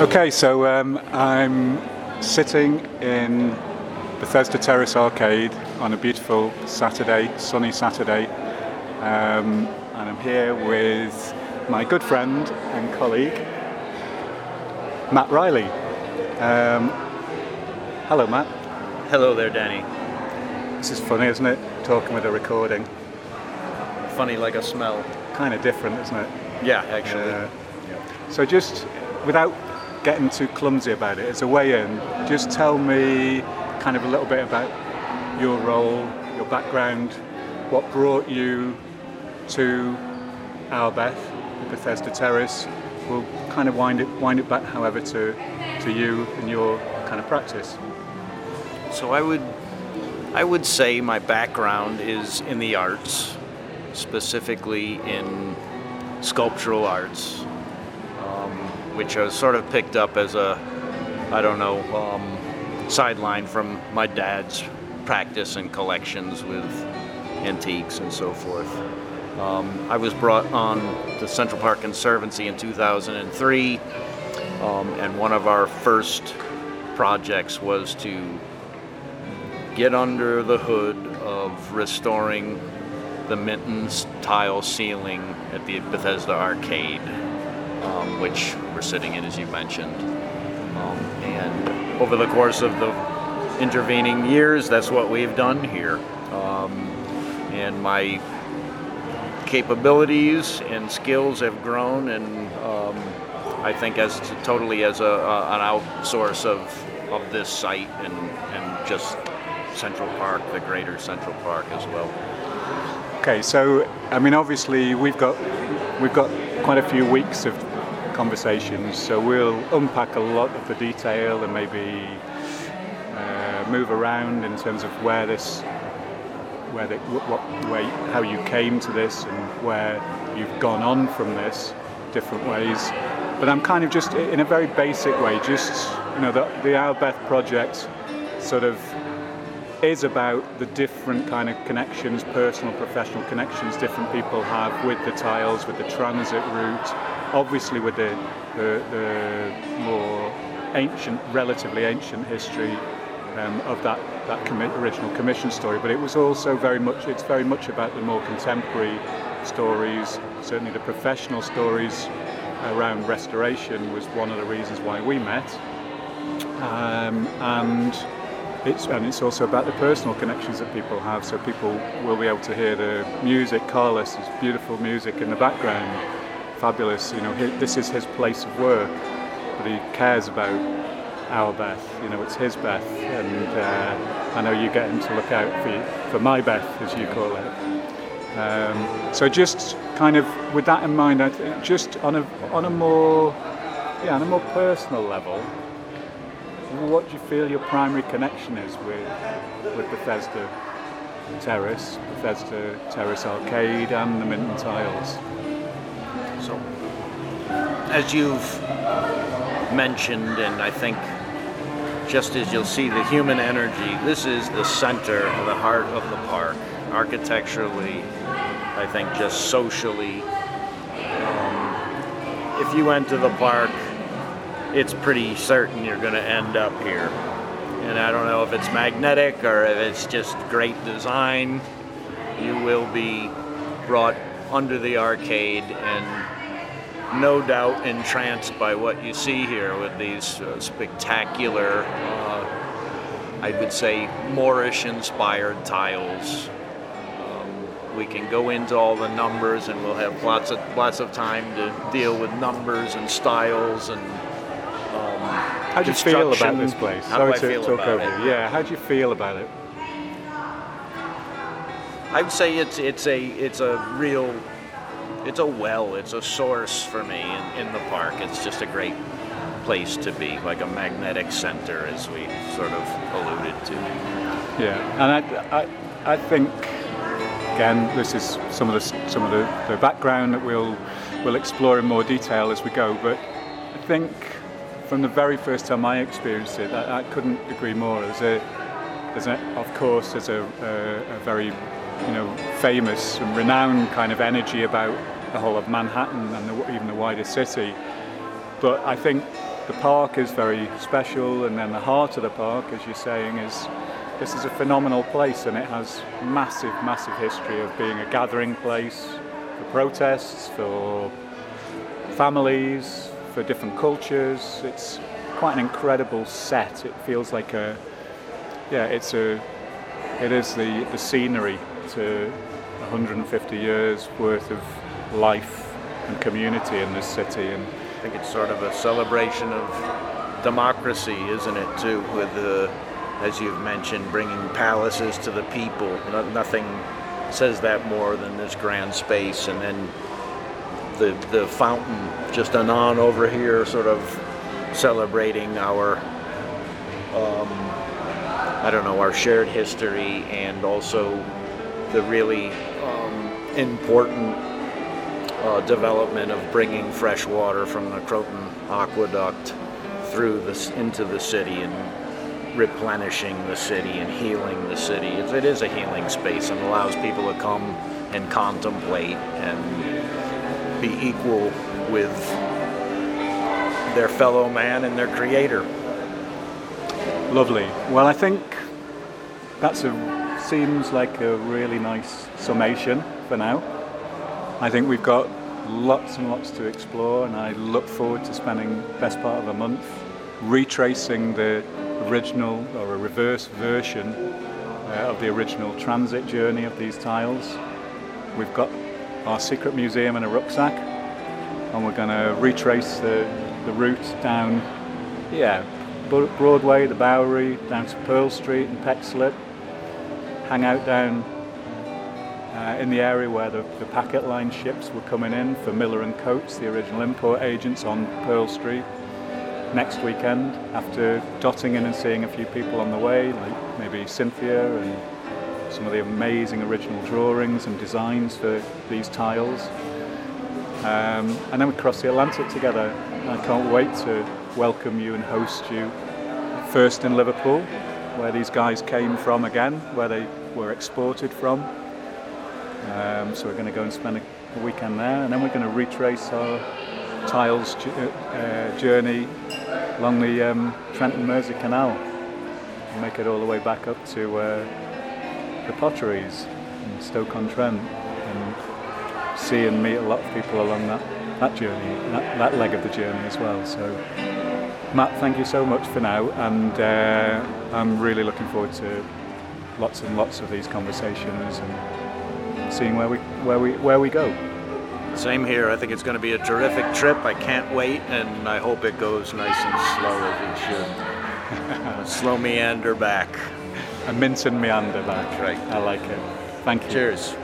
Okay, so um, I'm sitting in Bethesda Terrace Arcade on a beautiful Saturday, sunny Saturday, um, and I'm here with my good friend and colleague, Matt Riley. Um, hello, Matt. Hello there, Danny. This is funny, isn't it? Talking with a recording. Funny like a smell. Kind of different, isn't it? Yeah, actually. Uh, so just without getting too clumsy about it, as a way in, just tell me kind of a little bit about your role, your background, what brought you to our Beth, Bethesda Terrace. We'll kind of wind it wind it back, however, to to you and your kind of practice. So I would I would say my background is in the arts, specifically in sculptural arts, which I sort of picked up as a I don't know um, sideline from my dad's practice and collections with antiques and so forth. Um, I was brought on the Central Park Conservancy in 2003, um, and one of our first projects was to get under the hood of restoring the Minton's tile ceiling at the Bethesda Arcade, um, which we're sitting in, as you mentioned. Um, and over the course of the intervening years, that's what we've done here. Um, and my capabilities and skills have grown, and um, I think as totally as a, an outsource of of this site and and just Central Park, the greater Central Park as well. Okay, so I mean, obviously we've got we've got quite a few weeks of conversations, so we'll unpack a lot of the detail and maybe uh, move around in terms of where this where the, what, where, how you came to this and where you've gone on from this, different ways. But I'm kind of just in a very basic way, just you know, the, the Albeth project sort of is about the different kind of connections, personal, professional connections different people have with the tiles, with the transit route, obviously with the, the, the more ancient, relatively ancient history um, of that, that commi- original commission story, but it was also very much, it's very much about the more contemporary stories, certainly the professional stories around restoration was one of the reasons why we met. Um, and it's, and it's also about the personal connections that people have, so people will be able to hear the music. Carlos is beautiful music in the background, fabulous. You know, this is his place of work, but he cares about our Beth. You know, it's his Beth, and uh, I know you get him to look out for for my Beth, as you call it. Um, so just kind of with that in mind, I think just on a on a more yeah on a more personal level, what do you feel your primary connection is with with Bethesda Terrace, Bethesda Terrace Arcade, and the Minton Tiles? So, as you've mentioned, and I think just as you'll see the human energy, this is the center, the heart of the park. Architecturally, I think just socially. Um, if you enter the park, it's pretty certain you're going to end up here. And I don't know if it's magnetic or if it's just great design. You will be brought under the arcade and no doubt entranced by what you see here with these uh, spectacular, uh, I would say, Moorish inspired tiles. Um, we can go into all the numbers and we'll have lots of lots of time to deal with numbers and styles and um, how do you feel about this place? How Sorry do I to feel talk about over it? Yeah, how do you feel about it? I would say it's it's a it's a real it's a well, it's a source for me in, in the park. It's just a great place to be, like a magnetic center, as we sort of alluded to. Yeah, and I, I, I think again this is some of the some of the, the background that we'll we'll explore in more detail as we go. But I think from the very first time I experienced it, I, I couldn't agree more. There's a, there's a, of course, there's a, a, a very you know, famous and renowned kind of energy about the whole of Manhattan and the, even the wider city. But I think the park is very special, and then the heart of the park, as you're saying, is this is a phenomenal place, and it has massive, massive history of being a gathering place for protests, for families, for different cultures. It's quite an incredible set. It feels like a, yeah, it's a, it is the, the scenery to 150 years worth of life and community in this city. And I think it's sort of a celebration of democracy, isn't it, too, with the, as you've mentioned, bringing palaces to the people. No, nothing says that more than this grand space, and then the the fountain just anon over here, sort of celebrating our, um, I don't know, our shared history and also the really um, important uh, development of bringing fresh water from the Croton Aqueduct through this into the city and replenishing the city and healing the city. It, it is a healing space and allows people to come and contemplate and be equal with their fellow man and their creator. Lovely. Well, I think that's a seems like a really nice summation for now. I think we've got lots and lots to explore, and I look forward to spending the best part of a month retracing the original or a reverse version uh, of the original transit journey of these tiles. We've got our secret museum in a rucksack, and we're going to retrace the, the route down, yeah, Broadway, the Bowery, down to Pearl Street and Peck Slip, hang out down uh, in the area where the, the, packet line ships were coming in for Miller and Coates, the original import agents on Pearl Street. Next weekend, after dotting in and seeing a few people on the way, like maybe Cynthia and some of the amazing original drawings and designs for these tiles. Um, and then we cross the Atlantic together. I can't wait to welcome you and host you first in Liverpool, where these guys came from again, where they were exported from. Um, so we're going to go and spend a, weekend there, and then we're going to retrace our tiles uh, journey along the um, Trent and Mersey Canal and make it all the way back up to uh, the potteries in Stoke-on-Trent and see and meet a lot of people along that, that journey, that, that leg of the journey as well. So Matt, thank you so much for now, and uh, I'm really looking forward to lots and lots of these conversations and seeing where we where we where we go. Same here. I think it's going to be a terrific trip. I can't wait, and I hope it goes nice and slow as it should. slow meander back. A Minton meander back. right. I like it. Thank you. Cheers.